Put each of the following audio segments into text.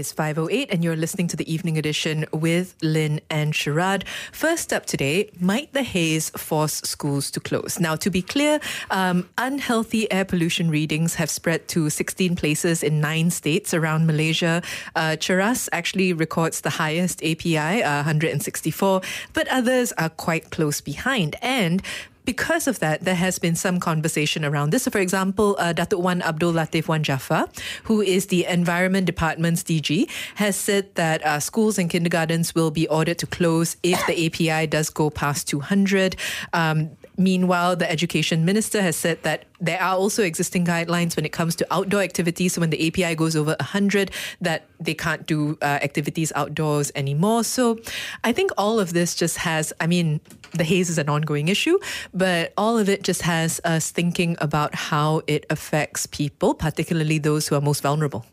is 508, and you're listening to the evening edition with Lynn and Sharad. First up today, might the haze force schools to close? Now, to be clear, um, unhealthy air pollution readings have spread to 16 places in nine states around Malaysia. Uh, Cheras actually records the highest API, uh, 164, but others are quite close behind. And because of that, there has been some conversation around this. So, for example, uh, Datuk Wan Abdul Latif Wan Jaffar, who is the Environment Department's DG, has said that uh, schools and kindergartens will be ordered to close if the API does go past 200. Um, Meanwhile, the education minister has said that there are also existing guidelines when it comes to outdoor activities. So when the API goes over 100, that they can't do uh, activities outdoors anymore. So I think all of this just has, I mean, the haze is an ongoing issue, but all of it just has us thinking about how it affects people, particularly those who are most vulnerable.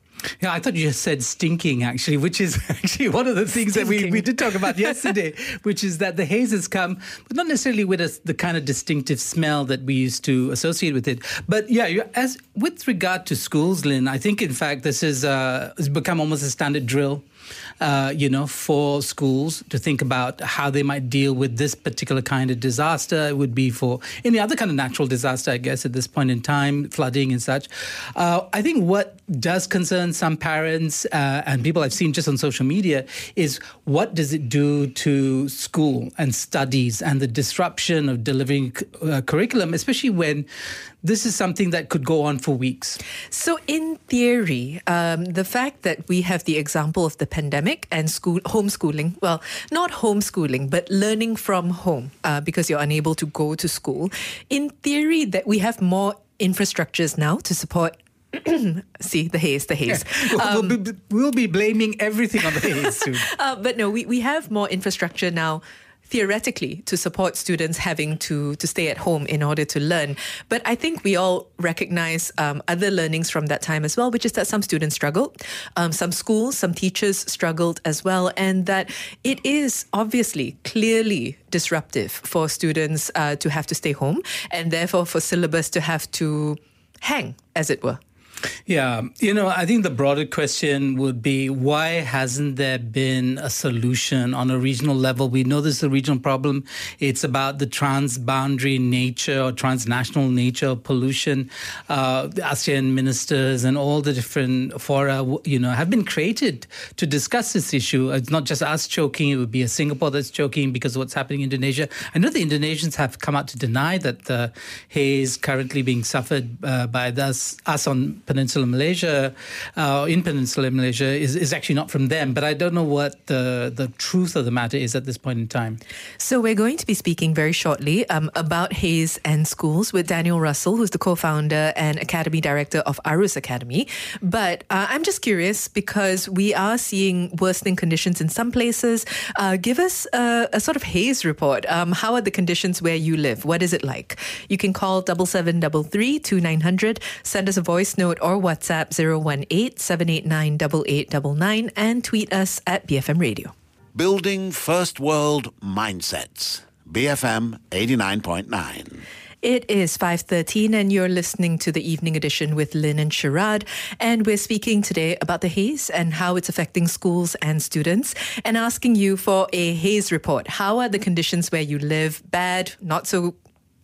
Yeah, I thought you just said stinking, actually, which is actually one of the things stinking. that we, we did talk about yesterday, which is that the haze has come, but not necessarily with a, the kind of distinctive smell that we used to associate with it. But yeah, as with regard to schools, Lynn, I think in fact this is uh, has become almost a standard drill uh, you know, for schools to think about how they might deal with this particular kind of disaster. It would be for any other kind of natural disaster, I guess, at this point in time, flooding and such. Uh, I think what does concern some parents uh, and people I've seen just on social media is what does it do to school and studies and the disruption of delivering uh, curriculum, especially when this is something that could go on for weeks. So, in theory, um, the fact that we have the example of the pandemic and school homeschooling, well, not homeschooling, but learning from home uh, because you're unable to go to school, in theory, that we have more infrastructures now to support See the haze, the haze. Yeah. Um, we'll, be, we'll, be, blaming everything on the haze soon. uh, but no, we, we have more infrastructure now theoretically to support students having to to stay at home in order to learn. But I think we all recognize um, other learnings from that time as well, which is that some students struggled, um, some schools, some teachers struggled as well, and that it is obviously clearly disruptive for students uh, to have to stay home, and therefore for syllabus to have to hang, as it were. Yeah, you know, I think the broader question would be why hasn't there been a solution on a regional level? We know this is a regional problem. It's about the transboundary nature or transnational nature of pollution. Uh, the ASEAN ministers and all the different fora, you know, have been created to discuss this issue. It's not just us choking; it would be a Singapore that's choking because of what's happening in Indonesia. I know the Indonesians have come out to deny that the haze currently being suffered uh, by us, us on Peninsular Malaysia, uh, in Peninsula Malaysia, is, is actually not from them. But I don't know what the, the truth of the matter is at this point in time. So we're going to be speaking very shortly um, about Haze and schools with Daniel Russel, who's the co-founder and Academy Director of Arus Academy. But uh, I'm just curious because we are seeing worsening conditions in some places. Uh, give us a, a, sort of Haze report. Um, how are the conditions where you live? What is it like? You can call double seven double three two nine hundred. Send us a voice note or WhatsApp 018 789 8899 and tweet us at BFM Radio. Building First World Mindsets. BFM 89.9. It is 5:13 and you're listening to the evening edition with Lynn and Sharad and we're speaking today about the haze and how it's affecting schools and students and asking you for a haze report. How are the conditions where you live? Bad, not so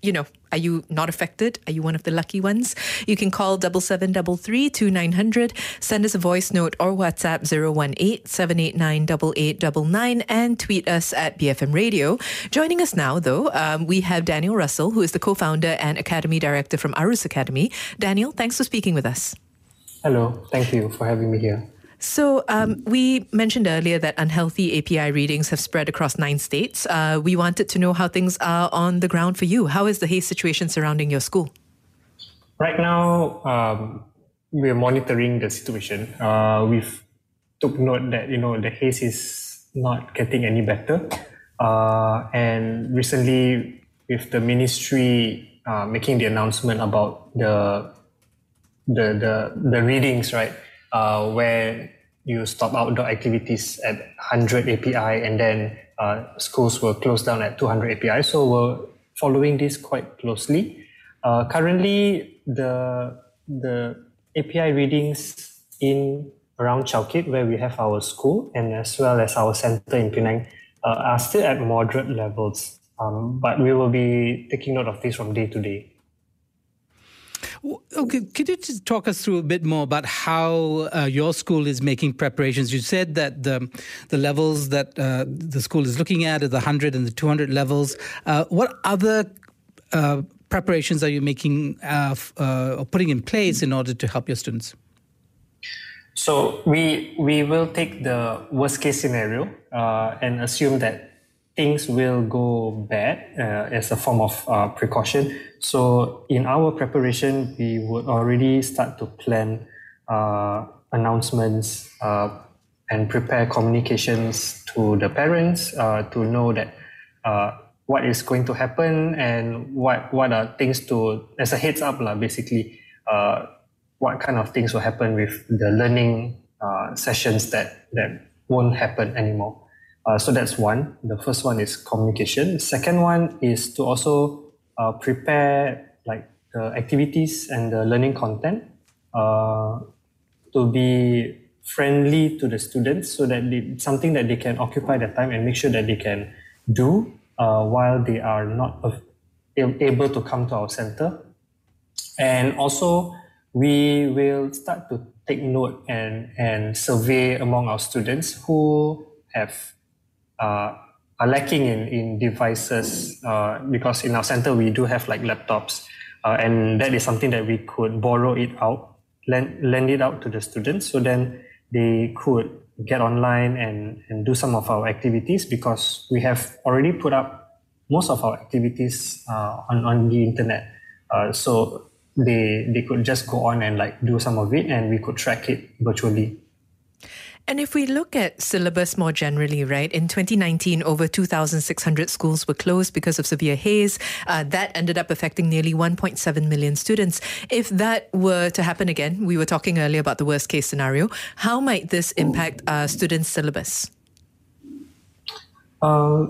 you know, are you not affected? Are you one of the lucky ones? You can call double seven double three two nine hundred. Send us a voice note or WhatsApp 018 789 8899 and tweet us at BFM Radio. Joining us now, though, um, we have Daniel Russel, who is the co-founder and Academy Director from Arus Academy. Daniel, thanks for speaking with us. Hello, thank you for having me here. So, um, we mentioned earlier that unhealthy API readings have spread across nine states. Uh, we wanted to know how things are on the ground for you. How is the haze situation surrounding your school? Right now, um, we're monitoring the situation. Uh, we've took note that you know the haze is not getting any better, uh, and recently, with the ministry uh, making the announcement about the the the, the readings, right? Uh, where you stop outdoor activities at 100 API and then uh, schools will close down at 200 API. So we're following this quite closely. Uh, currently, the the API readings in around Chowkit, where we have our school, and as well as our center in Penang, uh, are still at moderate levels. Um, but we will be taking note of this from day to day. Okay, could you just talk us through a bit more about how uh, your school is making preparations? You said that the the levels that uh, the school is looking at are the 100 and the 200 levels. Uh, what other uh, preparations are you making uh, uh, or putting in place in order to help your students? So we we will take the worst case scenario and assume that things will go bad uh, as a form of uh, precaution. So in our preparation, we would already start to plan uh, announcements uh, and prepare communications to the parents uh, to know that uh, what is going to happen and what what are things to as a heads up lah, basically what kind of things will happen with the learning sessions that that won't happen anymore. Uh, so that's one. The first one is communication. Second one is to also uh, prepare like the activities and the learning content uh, to be friendly to the students so that they, something that they can occupy their time and make sure that they can do uh, while they are not able to come to our center. And also, we will start to take note and, and survey among our students who have uh, are lacking in, in devices uh, because in our center we do have like laptops uh, and that is something that we could borrow it out lend, lend it out to the students so then they could get online and, and do some of our activities because we have already put up most of our activities uh, on, on the internet. Uh, so they they could just go on and like do some of it and we could track it virtually and if we look at syllabus more generally, right, in 2019, over 2,600 schools were closed because of severe haze. Uh, that ended up affecting nearly 1.7 million students. If that were to happen again, we were talking earlier about the worst case scenario, how might this impact uh, students' syllabus? Uh,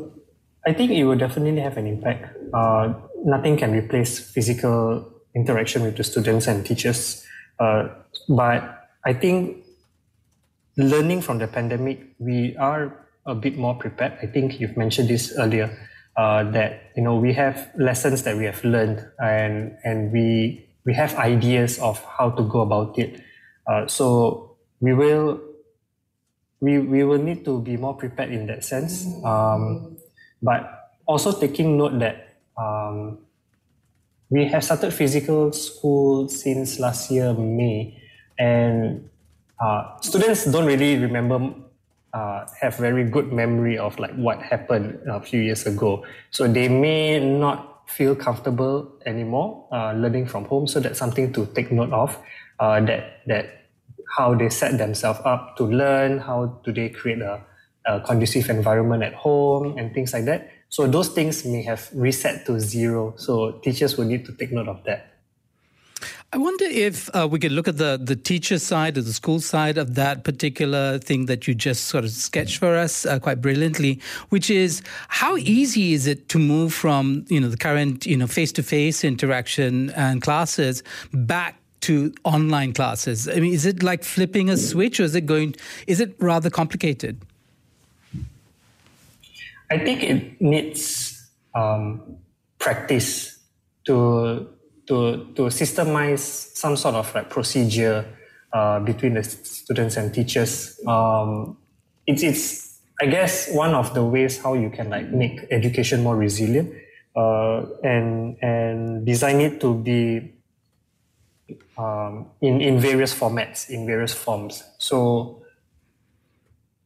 I think it will definitely have an impact. Uh, nothing can replace physical interaction with the students and teachers. Uh, but I think learning from the pandemic, we are a bit more prepared. I think you've mentioned this earlier. Uh, that you know we have lessons that we have learned and and we we have ideas of how to go about it. Uh, so we will we we will need to be more prepared in that sense. Um, but also taking note that um, we have started physical school since last year May, and uh, students don't really remember uh, have very good memory of like what happened a few years ago. So they may not feel comfortable anymore uh, learning from home. So that's something to take note of uh, that that how they set themselves up to learn how do they create a, a conducive environment at home and things like that. So those things may have reset to zero. So teachers will need to take note of that I wonder if uh, we could look at the, the teacher side or the school side of that particular thing that you just sort of sketched for us uh, quite brilliantly, which is how easy is it to move from you know the current you know face to face interaction and classes back to online classes? I mean, is it like flipping a switch, or is it going? Is it rather complicated? I think it needs um, practice to to to systemize some sort of like procedure uh, between the students and teachers. Um, it's it's I guess one of the ways how you can like make education more resilient uh, and and design it to be um, in in various formats in various forms. So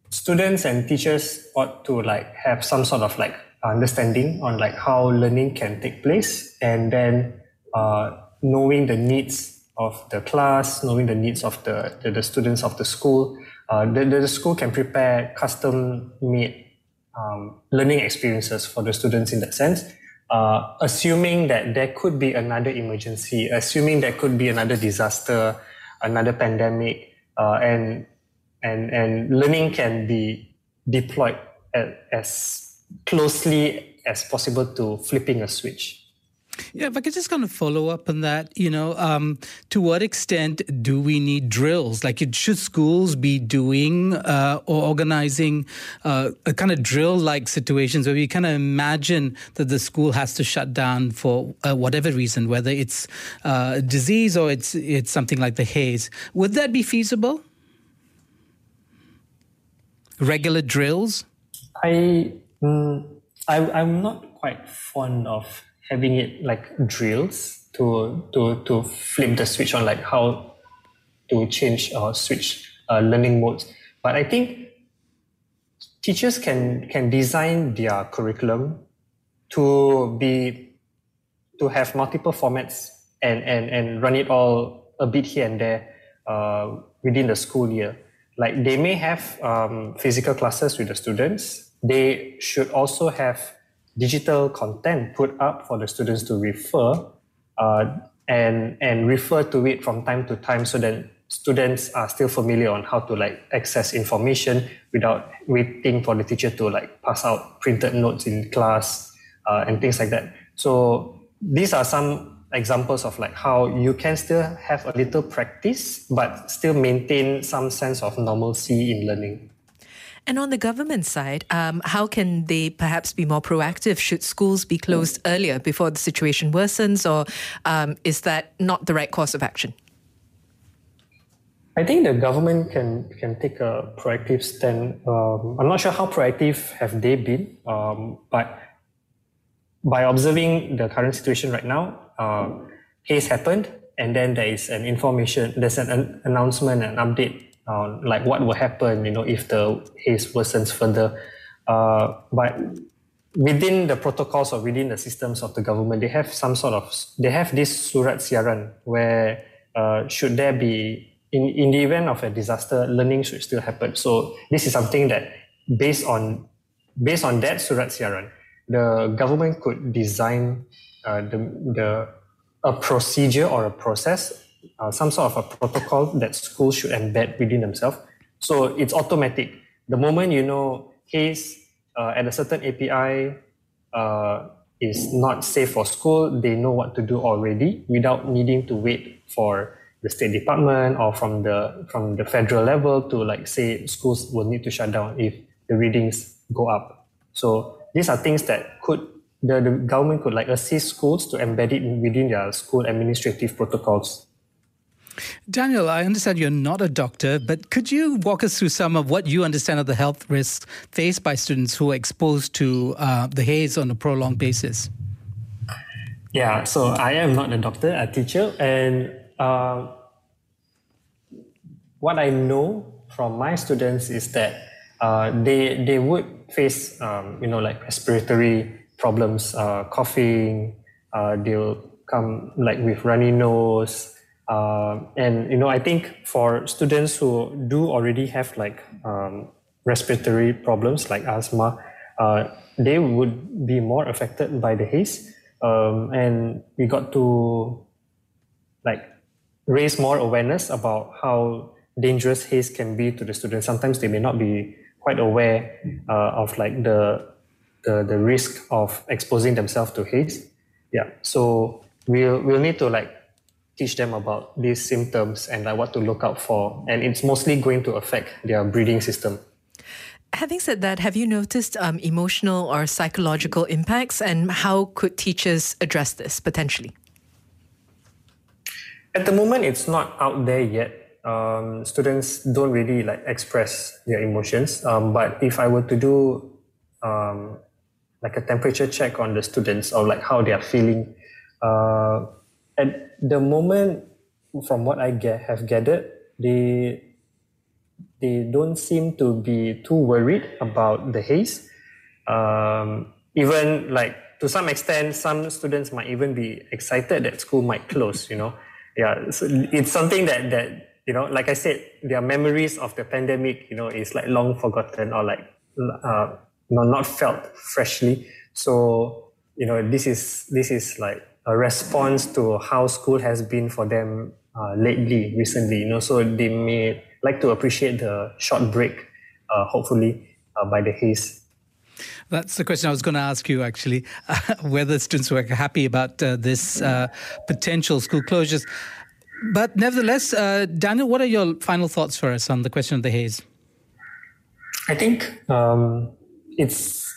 students and teachers ought to like have some sort of like understanding on like how learning can take place and then uh, knowing the needs of the class, knowing the needs of the, the, the students of the school. Uh, the, the school can prepare custom made um, learning experiences for the students in that sense. Uh, assuming that there could be another emergency, assuming there could be another disaster, another pandemic, uh, and and and learning can be deployed as, as closely as possible to flipping a switch. Yeah, if I could just kind of follow up on that, you know, um, to what extent do we need drills? Like, should schools be doing uh, or organizing uh, a kind of drill-like situations where we kind of imagine that the school has to shut down for uh, whatever reason, whether it's uh, disease or it's it's something like the haze? Would that be feasible? Regular drills? I, mm, I I'm not quite fond of having it like drills to to to flip the switch on like how to change or switch uh, learning modes. But I think teachers can can design their curriculum to be to have multiple formats and and and run it all a bit here and there uh, within the school year. Like they may have um, physical classes with the students. They should also have digital content put up for the students to refer uh, and and refer to it from time to time so that students are still familiar on how to like access information without waiting for the teacher to like pass out printed notes in class uh, and things like that. So these are some examples of like how you can still have a little practice but still maintain some sense of normalcy in learning and on the government side, um, how can they perhaps be more proactive? Should schools be closed earlier before the situation worsens, or um, is that not the right course of action? I think the government can can take a proactive stand. Um, I'm not sure how proactive have they been, um, but by observing the current situation right now, uh, case happened, and then there is an information, there's an, an announcement, an update on like what will happen, you know, if the haze worsens further. Uh, but within the protocols or within the systems of the government, they have some sort of they have this surat siaran where uh, should there be in, in the event of a disaster, learning should still happen. So this is something that based on based on that surat siaran, the government could design uh, the the a procedure or a process uh, some sort of a protocol that schools should embed within themselves. So it's automatic. The moment you know haze uh, at a certain API uh, is not safe for school, they know what to do already without needing to wait for the State Department or from the from the federal level to like say schools will need to shut down if the readings go up. So these are things that could the, the government could like assist schools to embed it within their school administrative protocols. Daniel, I understand you're not a doctor, but could you walk us through some of what you understand of the health risks faced by students who are exposed to uh, the haze on a prolonged basis? Yeah, so I am not a doctor, a teacher, and uh, what I know from my students is that uh, they they would face um, you know like respiratory problems, uh, coughing. Uh, they'll come like with runny nose, uh, and you know, I think for students who do already have like um, respiratory problems like asthma, uh, they would be more affected by the haze. Um, and we got to like raise more awareness about how dangerous haze can be to the students. Sometimes they may not be quite aware uh, of like the, the the risk of exposing themselves to haze. Yeah, so we'll we'll need to like teach them about these symptoms and like what to look out for. And it's mostly going to affect their breathing system. Having said that, have you noticed um, emotional or psychological impacts, and how could teachers address this potentially? At the moment, it's not out there yet. Um, students don't really like express their emotions. Um, but if I were to do um, like a temperature check on the students or like how they are feeling, uh, at the moment, from what I get, have gathered, they they don't seem to be too worried about the haze. Um, even like to some extent, some students might even be excited that school might close. You know, yeah, so it's something that that you know, like I said, their memories of the pandemic, you know, is like long forgotten or like uh, not felt freshly. So you know, this is this is like a response to how school has been for them uh, lately, recently. You know, so they may like to appreciate the short break, uh, hopefully, uh, by the haze. That's the question I was going to ask you, actually, uh, whether students were happy about uh, this uh, potential school closures. But nevertheless, uh, Daniel, what are your final thoughts for us on the question of the haze? I think um, it's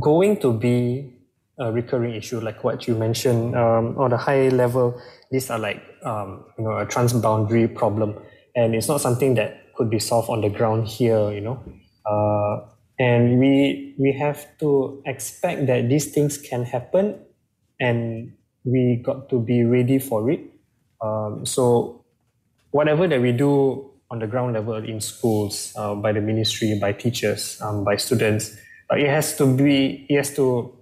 going to be a recurring issue, like what you mentioned um, on a high level. These are like um, you know a transboundary problem, and it's not something that could be solved on the ground here. You know, uh, and we we have to expect that these things can happen, and we got to be ready for it. Um, so, whatever that we do on the ground level in schools, uh, by the ministry, by teachers, um, by students, it has to be it has to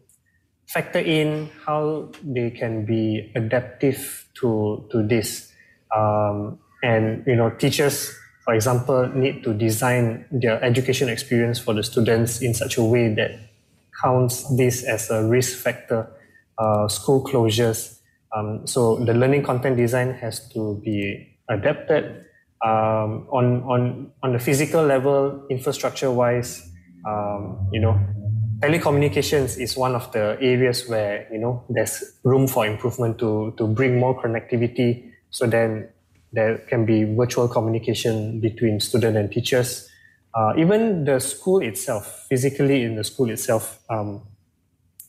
factor in how they can be adaptive to to this. Um, and you know teachers for example need to design their education experience for the students in such a way that counts this as a risk factor uh, school closures. Um, so the learning content design has to be adapted um, on on on the physical level infrastructure wise um, you know telecommunications is one of the areas where you know there's room for improvement to to bring more connectivity. So then there can be virtual communication between student and teachers. Uh, even the school itself physically in the school itself um,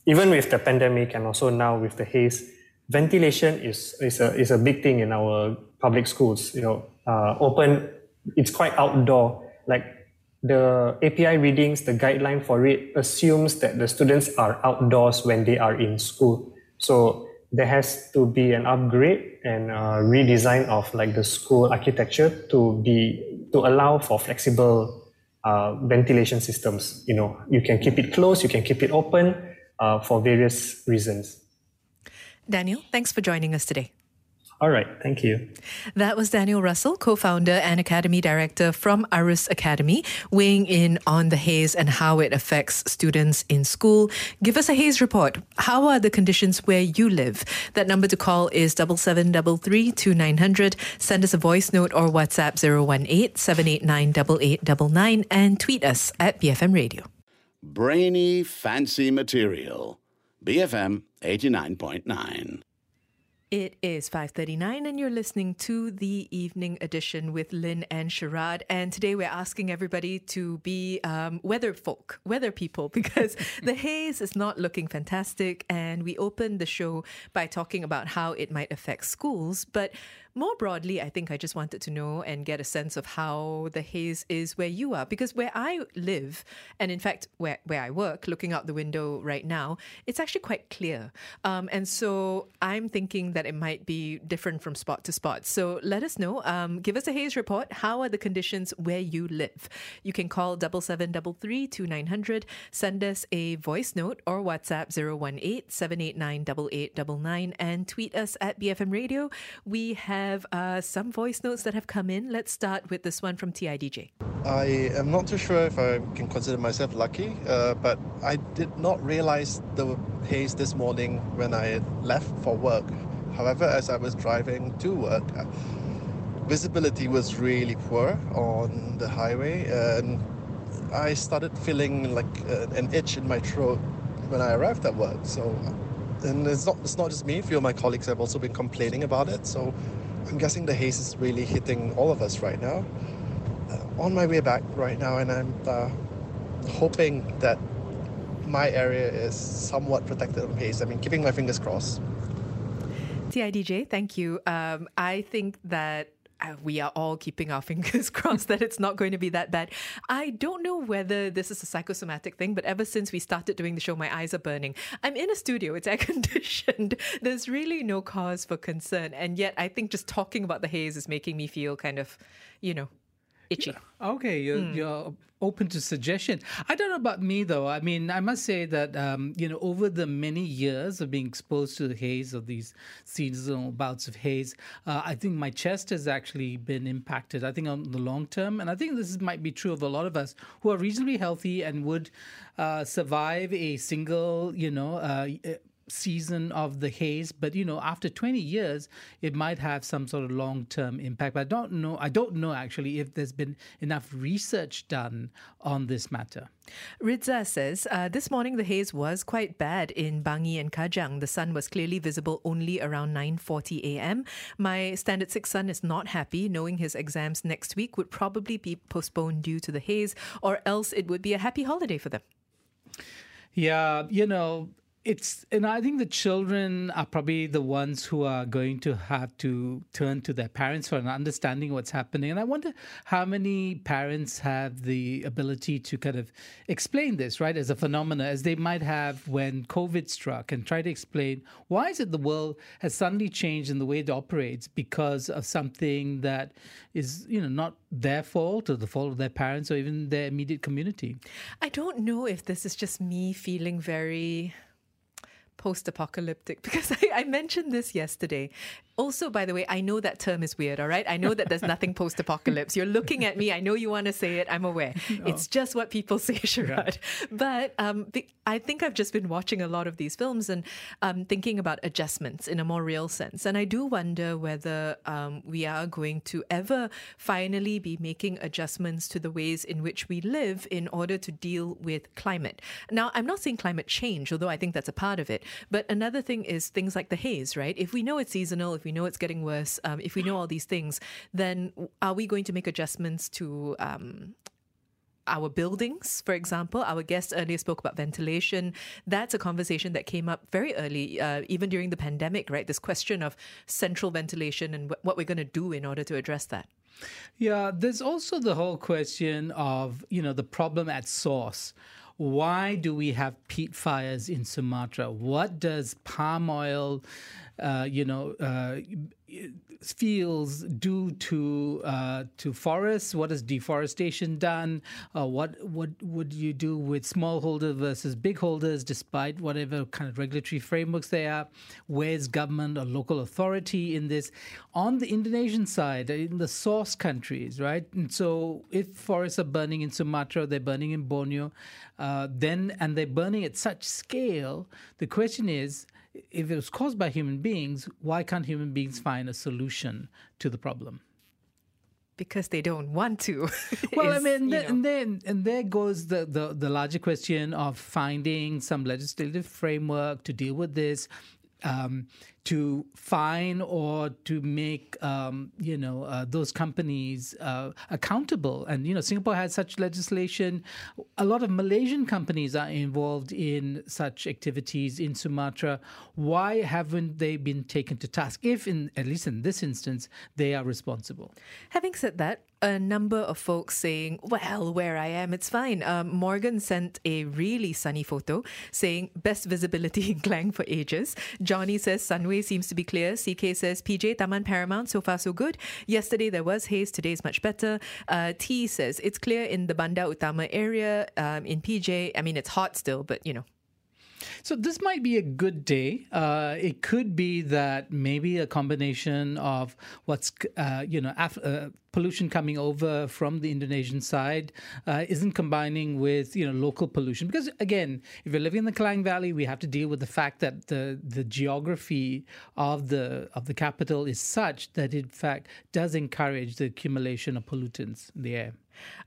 even with the pandemic and also now with the haze ventilation is is a is a big thing in our public schools you know. Uh, open it's quite outdoor. Like the API readings, the guideline for it assumes that the students are outdoors when they are in school. So there has to be an upgrade and redesign of like the school architecture to be to allow for flexible uh, ventilation systems. You know, you can keep it closed, you can keep it open uh, for various reasons. Daniel, thanks for joining us today. All right, thank you. That was Daniel Russel, co founder and Academy Director from Arus Academy, weighing in on the haze and how it affects students in school. Give us a haze report. How are the conditions where you live? That number to call is 7733 2900. Send us a voice note or WhatsApp 018 789 8899 and tweet us at BFM Radio. Brainy, fancy material. BFM 89.9. It is 5:39 and you're listening to the evening edition with Lynn and Sharad. And today we're asking everybody to be um, weather folk, weather people because the haze is not looking fantastic. And we opened the show by talking about how it might affect schools but more broadly, I think I just wanted to know and get a sense of how the haze is where you are. Because where I live, and in fact, where, where I work, looking out the window right now, it's actually quite clear. Um, and so I'm thinking that it might be different from spot to spot. So let us know. Um, give us a haze report. How are the conditions where you live? You can call 7733 2900, send us a voice note or WhatsApp 018 789 8899, and tweet us at BFM Radio. We have have uh, some voice notes that have come in. Let's start with this one from TIDJ. I am not too sure if I can consider myself lucky, uh, but I did not realize the haze this morning when I left for work. However, as I was driving to work, uh, visibility was really poor on the highway, and I started feeling like uh, an itch in my throat when I arrived at work. So and it's not it's not just me. A few of my colleagues have also been complaining about it. So I'm guessing the haze is really hitting all of us right now. Uh, on my way back right now, and I'm uh, hoping that my area is somewhat protected from haze. I mean, keeping my fingers crossed. TIDJ, thank you. Um, I think that we are all keeping our fingers crossed that it's not going to be that bad. I don't know whether this is a psychosomatic thing, but ever since we started doing the show, my eyes are burning. I'm in a studio, it's air conditioned. There's really no cause for concern. And yet, I think just talking about the haze is making me feel kind of, you know, itchy. Yeah. Okay, you're, mm. you're open to suggestion. I don't know about me though. I mean, I must say that um, you know over the many years of being exposed to the haze of these seasonal bouts of haze, uh, I think my chest has actually been impacted. I think on the long term, and I think this might be true of a lot of us who are reasonably healthy and would uh, survive a single, you know. Uh, season of the haze, but you know, after 20 years, it might have some sort of long-term impact. But I don't know. I don't know actually if there's been enough research done on this matter. Ridza says uh, this morning the haze was quite bad in Bangi and Kajang. The sun was clearly visible only around 9:40 a.m. My standard six son is not happy, knowing his exams next week would probably be postponed due to the haze, or else it would be a happy holiday for them. Yeah, you know, it's and I think the children are probably the ones who are going to have to turn to their parents for an understanding of what's happening. And I wonder how many parents have the ability to kind of explain this, right, as a phenomena, as they might have when COVID struck, and try to explain why is it the world has suddenly changed in the way it operates because of something that is, you know, not their fault or the fault of their parents or even their immediate community. I don't know if this is just me feeling very post apocalyptic because I, I, mentioned this yesterday. Also, by the way, I know that term is weird, all right? I know that there's nothing post apocalypse. You're looking at me. I know you want to say it. I'm aware. No. It's just what people say, Sharad. Yeah. But um, the, I think I've just been watching a lot of these films and um, thinking about adjustments in a more real sense. And I do wonder whether um, we are going to ever finally be making adjustments to the ways in which we live in order to deal with climate. Now, I'm not saying climate change, although I think that's a part of it. But another thing is things like the haze, right? If we know it's seasonal, if we know it's getting worse, um, if we know all these things, then are we going to make adjustments to um, our buildings, for example. Our guest earlier spoke about ventilation. That's a conversation that came up very early, uh, even during the pandemic, right? This question of central ventilation and wh- what we're going to do in order to address that. Yeah, there's also the whole question of, you know, the problem at source why do we have peat fires in Sumatra? What does palm oil, uh, you know, uh, fields due to uh, to forests? What has deforestation done? Uh, what what would you do with smallholder versus big holders, despite whatever kind of regulatory frameworks they are? Where's government or local authority in this? On the Indonesian side, in the source countries, right? And so, if forests are burning in Sumatra, they're burning in Borneo, uh, then and they're burning at such scale. The question is if it was caused by human beings, why can't human beings find a solution to the problem? Because they don't want to. well, is, I mean, and then and there goes the, the the larger question of finding some legislative framework to deal with this um, to fine or to make um, you know uh, those companies uh, accountable. And you know, Singapore has such legislation. A lot of Malaysian companies are involved in such activities in Sumatra. Why haven't they been taken to task? If, in at least in this instance, they are responsible. Having said that, a number of folks saying, well, where I am, it's fine. Um, Morgan sent a really sunny photo saying, best visibility in Klang for ages. Johnny says, Sunway seems to be clear. CK says, PJ, Taman Paramount, so far so good. Yesterday there was haze, today is much better. Uh, T says, it's clear in the Bandar Utama area. Um, in PJ, I mean, it's hot still, but you know, so this might be a good day. Uh, it could be that maybe a combination of what's uh, you know af- uh, pollution coming over from the Indonesian side uh, isn't combining with you know local pollution because again, if you're living in the Klang Valley, we have to deal with the fact that the the geography of the of the capital is such that it, in fact does encourage the accumulation of pollutants in the air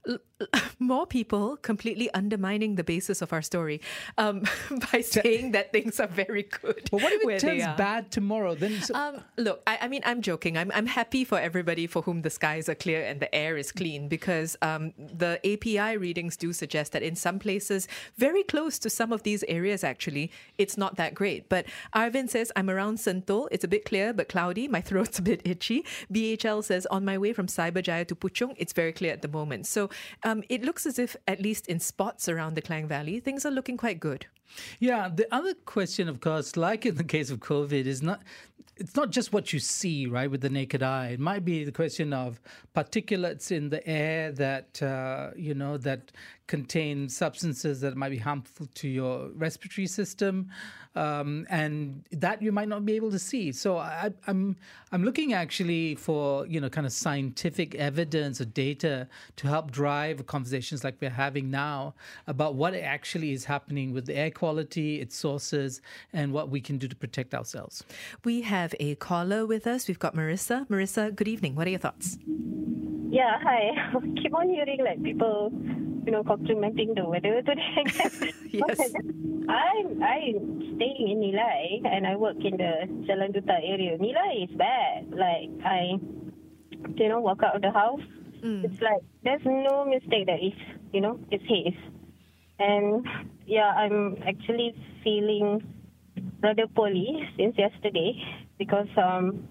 more people completely undermining the basis of our story um, by saying that things are very good. But what if it turns bad tomorrow? Then so- um, look, I, I, mean, I'm joking. I'm, I'm happy for everybody for whom the skies are clear and the air is clean because um, the API readings do suggest that in some places, very close to some of these areas, actually, it's not that great. But Arvin says, I'm around Sentul. It's a bit clear but cloudy. My throat's a bit itchy. BHL says, on my way from Cyberjaya to Puchong, it's very clear at the moment. So um, it looks as if, at least in spots around the Klang Valley, things are looking quite good. Yeah, the other question, of course, like in the case of COVID, is not it's not just what you see, right, with the naked eye. It might be the question of particulates in the air that uh, you know that contain substances that might be harmful to your respiratory system, um, and that you might not be able to see. So I, I'm I'm looking actually for you know kind of scientific evidence or data to help drive conversations like we're having now about what actually is happening with the air quality, its sources, and what we can do to protect ourselves. We have a caller with us. We've got Marissa. Marissa, good evening. What are your thoughts? Yeah, hi. I keep on hearing like people, you know, complimenting the weather today. yes. I'm I'm staying in Nilai and I work in the Jalan Duta area. Nilai is bad. Like I, you know, walk out of the house. Mm. It's like there's no mistake that it's you know it's haze, and yeah, I'm actually feeling rather poorly since yesterday because um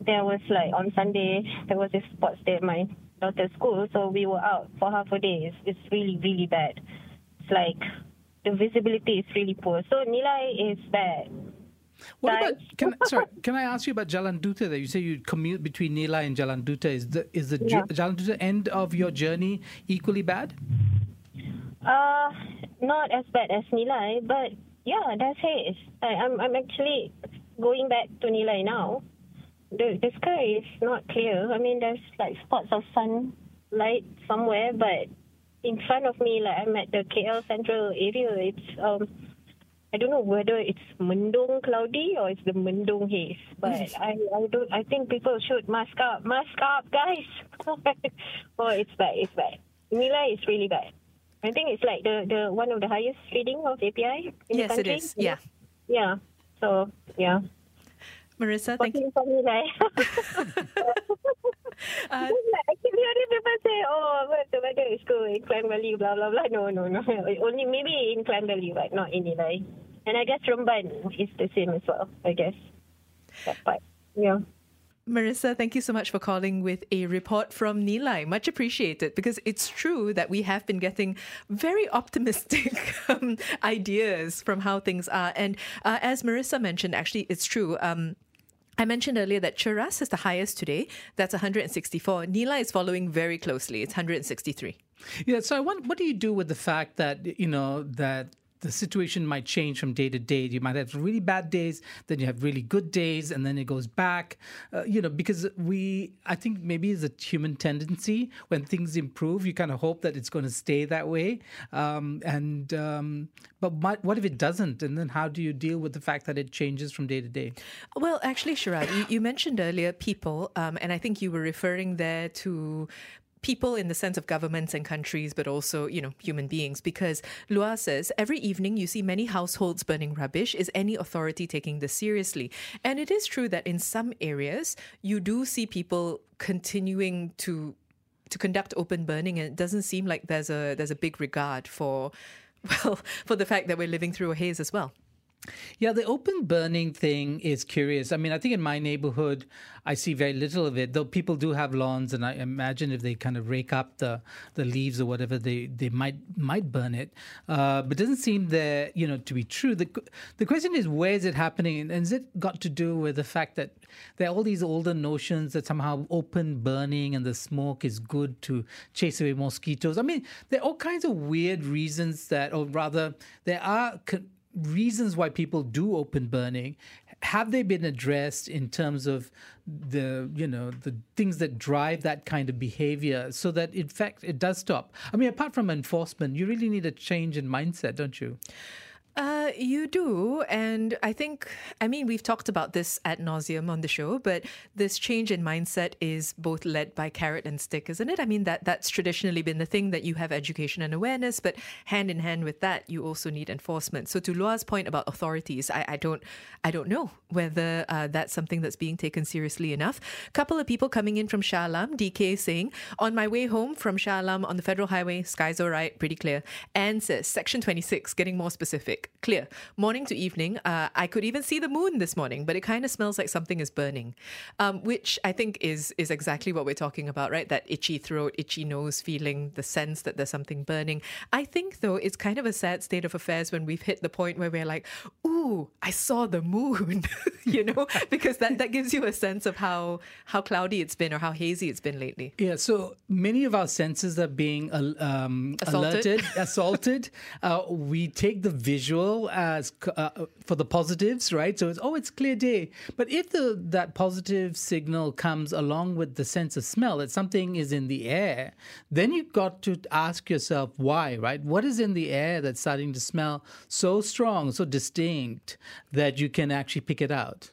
there was like on Sunday there was a sports day at my daughter's school, so we were out for half a day. It's, it's really really bad. It's like the visibility is really poor. So Nilai is bad. What about can sorry, can I ask you about Jalan Duta that you say you commute between Nilai and Jalan Duta is the is the yeah. Jalan Duta end of your journey equally bad? Uh not as bad as Nilai, but yeah, that's haze. I, I'm I'm actually going back to Nilai now the the sky is not clear. I mean, there's like spots of sunlight somewhere, but in front of me, like I'm at the KL Central area, it's um, I don't know whether it's mendung cloudy or it's the mendung haze. But I I don't I think people should mask up, mask up, guys. oh, it's bad, it's bad. Nilai is really bad. I think it's like the the one of the highest reading of API in yes, the country. Yes, it is. Yeah. Yeah. So yeah. Marissa, thank you. For me, like. uh, I keep hearing people say, oh, the weather is good in Klang Valley, blah, blah, blah. No, no, no. Only maybe in Klang Valley, but not in Nilai. And I guess Remban is the same as well, I guess. That part. Yeah. Marissa, thank you so much for calling with a report from Nilai. Much appreciated because it's true that we have been getting very optimistic um, ideas from how things are. And uh, as Marissa mentioned, actually, it's true. Um, I mentioned earlier that Cheras is the highest today. That's 164. Nilai is following very closely. It's 163. Yeah. So, what what do you do with the fact that you know that the situation might change from day to day. You might have really bad days, then you have really good days, and then it goes back. Uh, you know, because we, I think maybe it's a human tendency when things improve, you kind of hope that it's going to stay that way. Um, and um, but what, what if it doesn't? And then how do you deal with the fact that it changes from day to day? Well, actually, Sharad, you, you mentioned earlier people, um, and I think you were referring there to people in the sense of governments and countries, but also, you know, human beings. Because Lua says, every evening you see many households burning rubbish. Is any authority taking this seriously? And it is true that in some areas, you do see people continuing to to conduct open burning and it doesn't seem like there's a there's a big regard for well for the fact that we're living through a haze as well. Yeah, the open burning thing is curious. I mean, I think in my neighborhood, I see very little of it, though people do have lawns, and I imagine if they kind of rake up the, the leaves or whatever, they, they might might burn it. Uh, but it doesn't seem there, you know, to be true. The, the question is, where is it happening? And has it got to do with the fact that there are all these older notions that somehow open burning and the smoke is good to chase away mosquitoes? I mean, there are all kinds of weird reasons that, or rather, there are reasons why people do open burning have they been addressed in terms of the you know the things that drive that kind of behavior so that in fact it does stop? I mean apart from enforcement you really need a change in mindset don't you uh, you do. And I think, I mean, we've talked about this ad nauseum on the show, but this change in mindset is both led by carrot and stick, isn't it? I mean, that that's traditionally been the thing that you have education and awareness, but hand in hand with that, you also need enforcement. So to Lua's point about authorities, I, I don't, I don't know whether uh, that's something that's being taken seriously enough. Couple of people coming in from Shah Alam, DK saying, on my way home from Shah Alam on the federal highway, skies all right, pretty clear. And says, section 26, getting more specific Pacific, clear. Morning to evening, uh, I could even see the moon this morning, but it kind of smells like something is burning, um, which I think is is exactly what we're talking about, right? That itchy throat, itchy nose feeling, the sense that there's something burning. I think though it's kind of a sad state of affairs when we've hit the point where we're like, "Ooh, I saw the moon," you know, because that that gives you a sense of how how cloudy it's been or how hazy it's been lately. Yeah, so many of our senses are being um, alerted, assaulted. Uh, we take the visual as uh, for the positives, right? So it's oh, it's clear day. But if the that positive signal comes along with the sense of smell that something is in the air, then you've got to ask yourself why, right? What is in the air that's starting to smell so strong, so distinct that you can actually pick it out?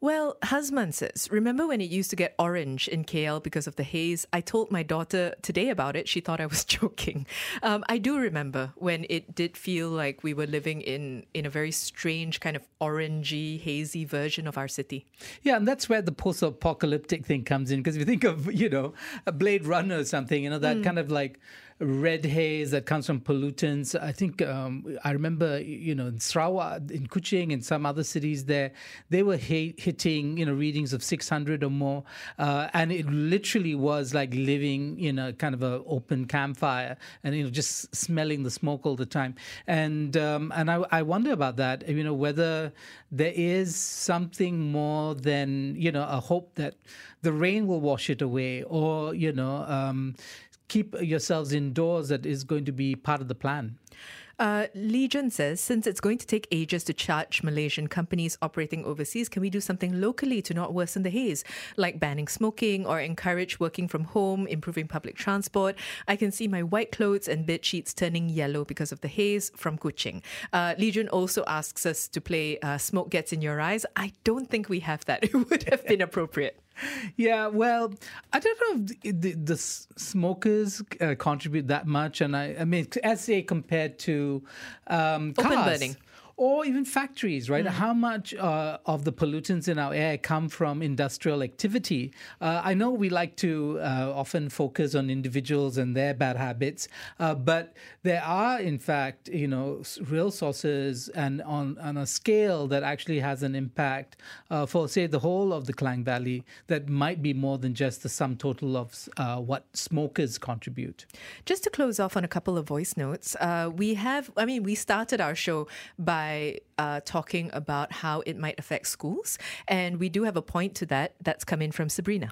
Well, Hasman says, remember when it used to get orange in KL because of the haze? I told my daughter today about it. She thought I was joking. Um, I do remember when it did feel like we were living in, in a very strange kind of orangey, hazy version of our city. Yeah, and that's where the post apocalyptic thing comes in because if you think of, you know, a Blade Runner or something, you know, that mm. kind of like red haze that comes from pollutants. I think um, I remember, you know, in Sarawak, in Kuching, and some other cities there, they were hitting, you know, readings of 600 or more, uh, and it literally was like living in a kind of an open campfire, and you know, just smelling the smoke all the time. And um, and I, I wonder about that. You know, whether there is something more than you know a hope that the rain will wash it away, or you know. Um, keep yourselves indoors that is going to be part of the plan? Uh, Legion says, since it's going to take ages to charge Malaysian companies operating overseas, can we do something locally to not worsen the haze, like banning smoking or encourage working from home, improving public transport? I can see my white clothes and bed sheets turning yellow because of the haze from Kuching. Uh, Legion also asks us to play uh, Smoke Gets in Your Eyes. I don't think we have that. It would have been appropriate. Yeah, well, I don't know if the, the smokers uh, contribute that much, and I, I mean, as say compared to um, open cars, burning or even factories, right? Mm. How much uh, of the pollutants in our air come from industrial activity? Uh, I know we like to uh, often focus on individuals and their bad habits, uh, but there are, in fact, you know, real sources and on, on a scale that actually has an impact uh, for, say, the whole of the Klang Valley that might be more than just the sum total of uh, what smokers contribute. Just to close off on a couple of voice notes, we have, I mean, we started our show by by uh, talking about how it might affect schools. And we do have a point to that that's come in from Sabrina.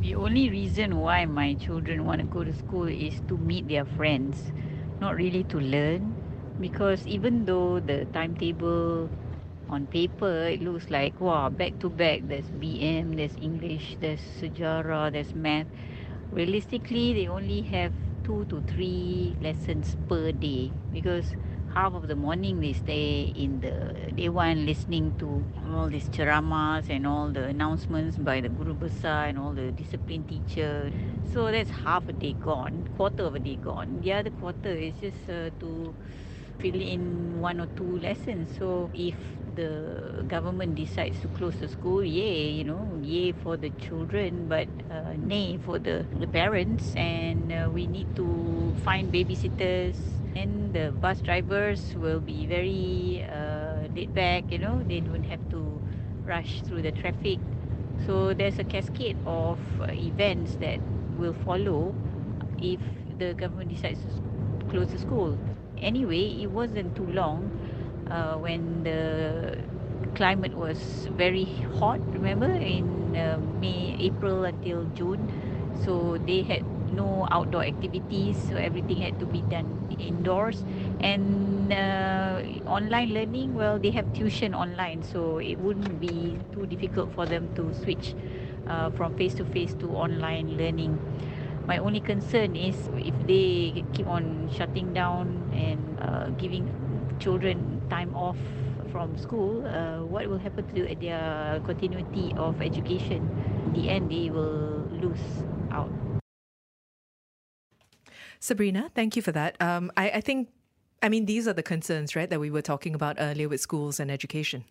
The only reason why my children want to go to school is to meet their friends, not really to learn. Because even though the timetable on paper it looks like wow back to back there's BM there's English there's sejarah there's math realistically they only have two to three lessons per day because half of the morning they stay in the day one listening to all these ceramas and all the announcements by the guru besar and all the discipline teacher. So that's half a day gone quarter of a day gone. The other quarter is just uh, to fill in one or two lessons. So if the government decides to close the school yay you know yay for the children but uh, nay for the, the parents. And uh, we need to find babysitters and the bus drivers will be very uh, laid back you know they don't have to rush through the traffic. So there's a cascade of uh, events that will follow if the government decides to close the school. Anyway it wasn't too long uh, when the climate was very hot remember in uh, may april until june. So they had no outdoor activities so everything had to be done indoors. And uh, online learning well they have tuition online so it wouldn't be too difficult for them to switch uh, from face to face to online learning. My only concern is if they keep on shutting down and uh, giving children time off from school uh, what will happen to their continuity of education? In the end they will lose out Sabrina, thank you for that. Um, I, I think, I mean, these are the concerns, right, that we were talking about earlier with schools and education.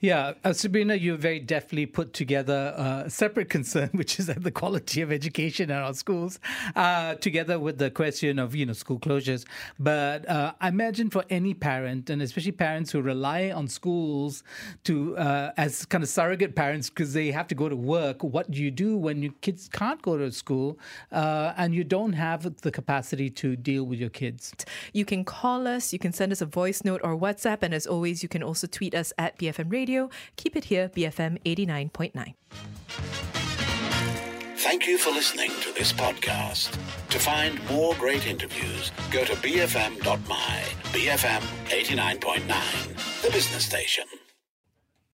Yeah, uh, Sabrina, you very deftly put together a separate concern, which is that the quality of education in our schools, uh, together with the question of you know school closures. But uh, I imagine for any parent, and especially parents who rely on schools to uh, as kind of surrogate parents because they have to go to work, what do you do when your kids can't go to school uh, and you don't have the capacity to deal with your kids? You can call us, you can send us a voice note or WhatsApp, and as always, you can also tweet us at BFM Radio. Keep it here, BFM 89.9. Thank you for listening to this podcast. To find more great interviews, go to bfm.my, BFM 89.9, the business station.